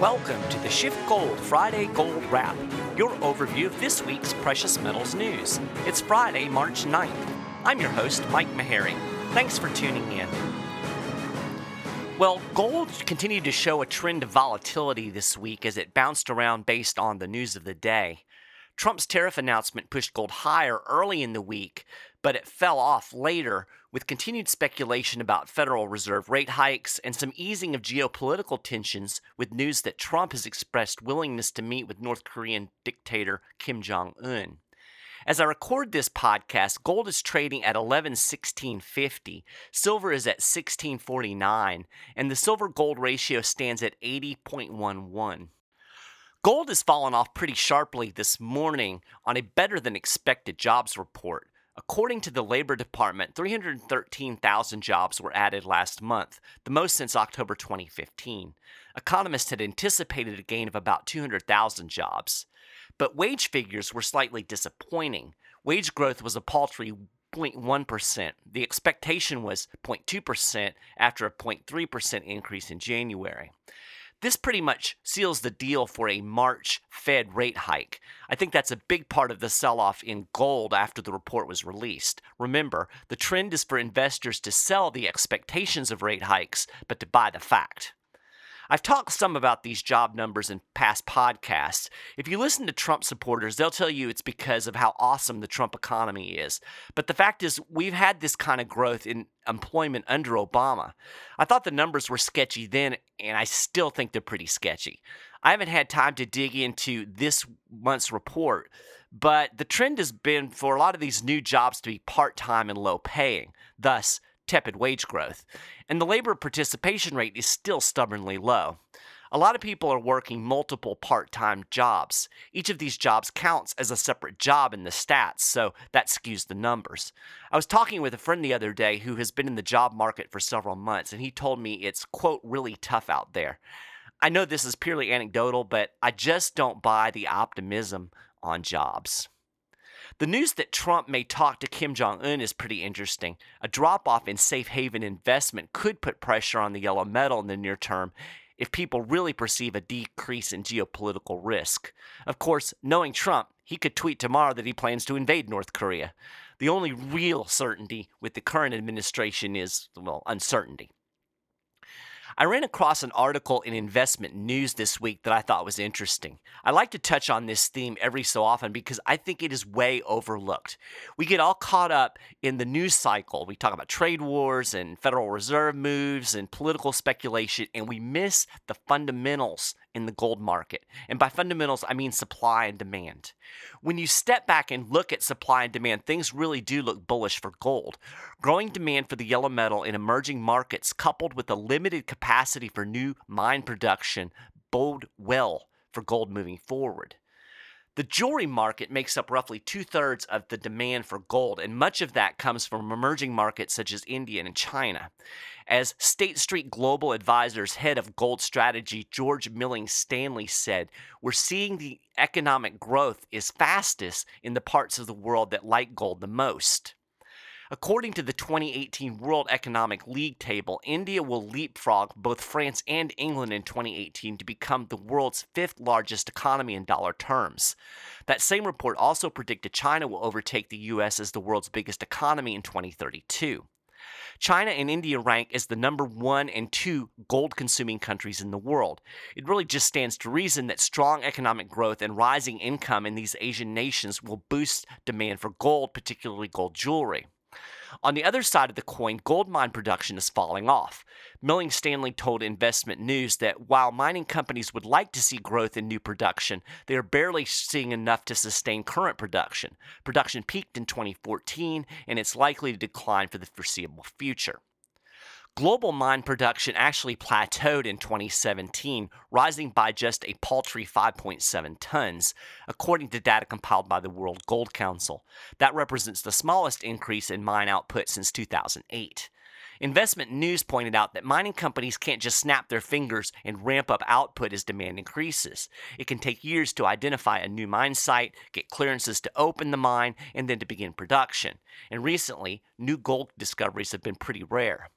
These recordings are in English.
Welcome to the Shift Gold Friday Gold Wrap, your overview of this week's precious metals news. It's Friday, March 9th. I'm your host, Mike Maharrey. Thanks for tuning in. Well, gold continued to show a trend of volatility this week as it bounced around based on the news of the day. Trump's tariff announcement pushed gold higher early in the week, but it fell off later with continued speculation about Federal Reserve rate hikes and some easing of geopolitical tensions with news that Trump has expressed willingness to meet with North Korean dictator Kim Jong un. As I record this podcast, gold is trading at 1116.50, silver is at 1649, and the silver gold ratio stands at 80.11. Gold has fallen off pretty sharply this morning on a better than expected jobs report. According to the Labor Department, 313,000 jobs were added last month, the most since October 2015. Economists had anticipated a gain of about 200,000 jobs. But wage figures were slightly disappointing. Wage growth was a paltry 0.1%. The expectation was 0.2% after a 0.3% increase in January. This pretty much seals the deal for a March Fed rate hike. I think that's a big part of the sell off in gold after the report was released. Remember, the trend is for investors to sell the expectations of rate hikes, but to buy the fact. I've talked some about these job numbers in past podcasts. If you listen to Trump supporters, they'll tell you it's because of how awesome the Trump economy is. But the fact is, we've had this kind of growth in employment under Obama. I thought the numbers were sketchy then, and I still think they're pretty sketchy. I haven't had time to dig into this month's report, but the trend has been for a lot of these new jobs to be part time and low paying. Thus, tepid wage growth, and the labor participation rate is still stubbornly low. A lot of people are working multiple part time jobs. Each of these jobs counts as a separate job in the stats, so that skews the numbers. I was talking with a friend the other day who has been in the job market for several months, and he told me it's, quote, really tough out there. I know this is purely anecdotal, but I just don't buy the optimism on jobs. The news that Trump may talk to Kim Jong un is pretty interesting. A drop off in safe haven investment could put pressure on the yellow metal in the near term if people really perceive a decrease in geopolitical risk. Of course, knowing Trump, he could tweet tomorrow that he plans to invade North Korea. The only real certainty with the current administration is, well, uncertainty. I ran across an article in Investment News this week that I thought was interesting. I like to touch on this theme every so often because I think it is way overlooked. We get all caught up in the news cycle. We talk about trade wars and Federal Reserve moves and political speculation, and we miss the fundamentals in the gold market. And by fundamentals, I mean supply and demand. When you step back and look at supply and demand, things really do look bullish for gold. Growing demand for the yellow metal in emerging markets, coupled with a limited capacity for new mine production, bode well for gold moving forward. The jewelry market makes up roughly two thirds of the demand for gold, and much of that comes from emerging markets such as India and China. As State Street Global Advisors head of gold strategy, George Milling Stanley said, We're seeing the economic growth is fastest in the parts of the world that like gold the most. According to the 2018 World Economic League table, India will leapfrog both France and England in 2018 to become the world's fifth largest economy in dollar terms. That same report also predicted China will overtake the US as the world's biggest economy in 2032. China and India rank as the number one and two gold consuming countries in the world. It really just stands to reason that strong economic growth and rising income in these Asian nations will boost demand for gold, particularly gold jewelry. On the other side of the coin, gold mine production is falling off. Milling Stanley told Investment News that while mining companies would like to see growth in new production, they are barely seeing enough to sustain current production. Production peaked in 2014 and it's likely to decline for the foreseeable future. Global mine production actually plateaued in 2017, rising by just a paltry 5.7 tons, according to data compiled by the World Gold Council. That represents the smallest increase in mine output since 2008. Investment News pointed out that mining companies can't just snap their fingers and ramp up output as demand increases. It can take years to identify a new mine site, get clearances to open the mine, and then to begin production. And recently, new gold discoveries have been pretty rare.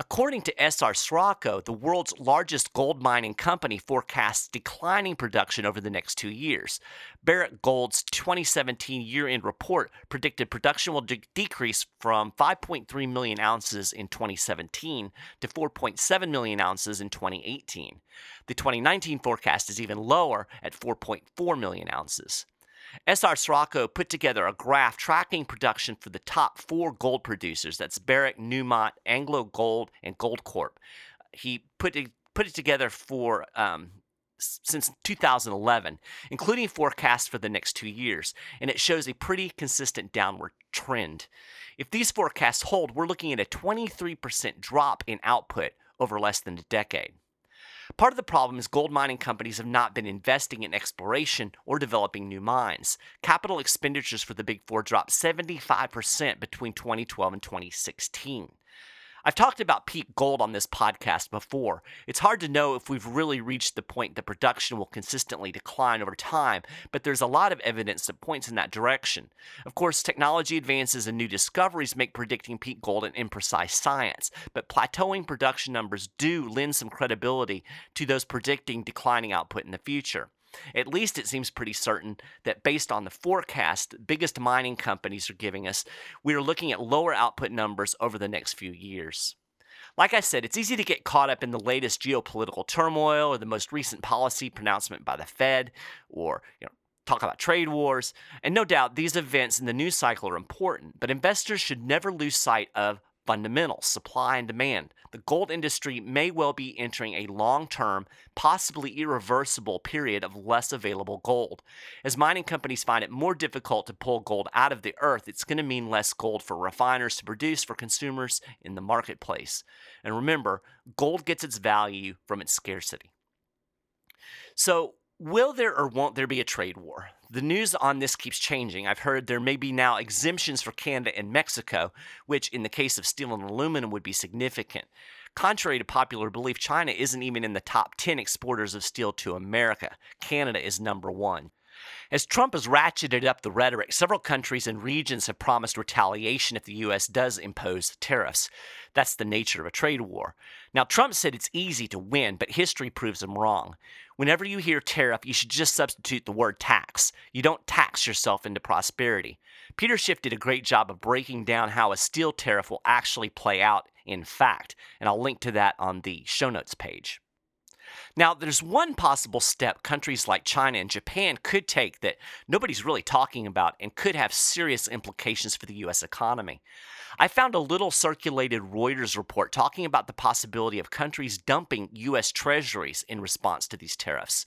According to SRSrocco, the world's largest gold mining company forecasts declining production over the next two years. Barrick Gold's 2017 year end report predicted production will de- decrease from 5.3 million ounces in 2017 to 4.7 million ounces in 2018. The 2019 forecast is even lower at 4.4 million ounces. SRSrocco put together a graph tracking production for the top four gold producers. That's Barrick, Newmont, Anglo Gold, and Goldcorp. He put it, put it together for um, since 2011, including forecasts for the next two years, and it shows a pretty consistent downward trend. If these forecasts hold, we're looking at a 23% drop in output over less than a decade. Part of the problem is gold mining companies have not been investing in exploration or developing new mines. Capital expenditures for the Big Four dropped 75% between 2012 and 2016. I've talked about peak gold on this podcast before. It's hard to know if we've really reached the point that production will consistently decline over time, but there's a lot of evidence that points in that direction. Of course, technology advances and new discoveries make predicting peak gold an imprecise science, but plateauing production numbers do lend some credibility to those predicting declining output in the future. At least it seems pretty certain that based on the forecast the biggest mining companies are giving us, we are looking at lower output numbers over the next few years. Like I said, it's easy to get caught up in the latest geopolitical turmoil or the most recent policy pronouncement by the Fed or, you know, talk about trade wars. And no doubt these events in the news cycle are important, but investors should never lose sight of fundamentals, supply and demand. The gold industry may well be entering a long term, possibly irreversible period of less available gold. As mining companies find it more difficult to pull gold out of the earth, it's going to mean less gold for refiners to produce for consumers in the marketplace. And remember, gold gets its value from its scarcity. So, Will there or won't there be a trade war? The news on this keeps changing. I've heard there may be now exemptions for Canada and Mexico, which in the case of steel and aluminum would be significant. Contrary to popular belief, China isn't even in the top 10 exporters of steel to America. Canada is number one. As Trump has ratcheted up the rhetoric, several countries and regions have promised retaliation if the U.S. does impose tariffs. That's the nature of a trade war. Now, Trump said it's easy to win, but history proves him wrong. Whenever you hear tariff, you should just substitute the word tax. You don't tax yourself into prosperity. Peter Schiff did a great job of breaking down how a steel tariff will actually play out in fact, and I'll link to that on the show notes page. Now, there's one possible step countries like China and Japan could take that nobody's really talking about and could have serious implications for the U.S. economy. I found a little circulated Reuters report talking about the possibility of countries dumping U.S. treasuries in response to these tariffs.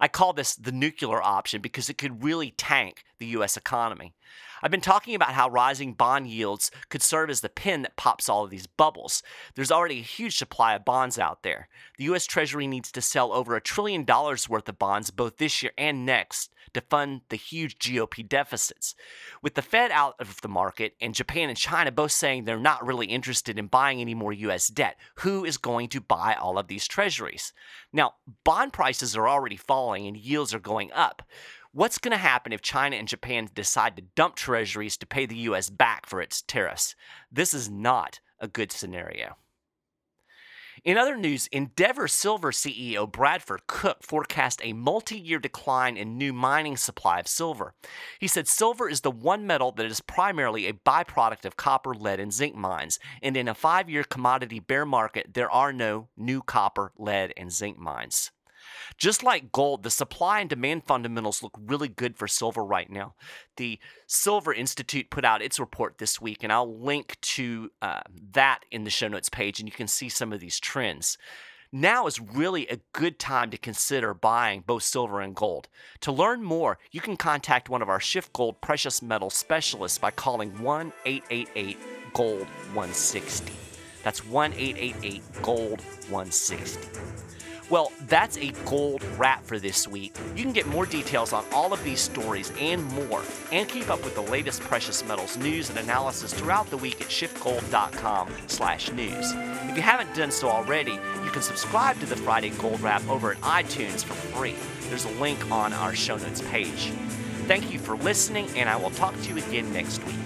I call this the nuclear option because it could really tank the U.S. economy. I've been talking about how rising bond yields could serve as the pin that pops all of these bubbles. There's already a huge supply of bonds out there. The U.S. Treasury needs to sell over a trillion dollars worth of bonds both this year and next to fund the huge GOP deficits. With the Fed out of the market and Japan and China both saying they're not really interested in buying any more US debt, who is going to buy all of these treasuries? Now, bond prices are already falling and yields are going up. What's going to happen if China and Japan decide to dump treasuries to pay the US back for its tariffs? This is not a good scenario. In other news, Endeavour Silver CEO Bradford Cook forecast a multi year decline in new mining supply of silver. He said silver is the one metal that is primarily a byproduct of copper, lead, and zinc mines, and in a five year commodity bear market, there are no new copper, lead, and zinc mines. Just like gold, the supply and demand fundamentals look really good for silver right now. The Silver Institute put out its report this week, and I'll link to uh, that in the show notes page, and you can see some of these trends. Now is really a good time to consider buying both silver and gold. To learn more, you can contact one of our SchiffGold precious metal specialists by calling 1 888 Gold 160. That's 1 888 Gold 160. Well, that's a gold wrap for this week. You can get more details on all of these stories and more, and keep up with the latest precious metals news and analysis throughout the week at schiffgold.com/news. If you haven't done so already, you can subscribe to the Friday Gold Wrap over at iTunes for free. There's a link on our show notes page. Thank you for listening, and I will talk to you again next week.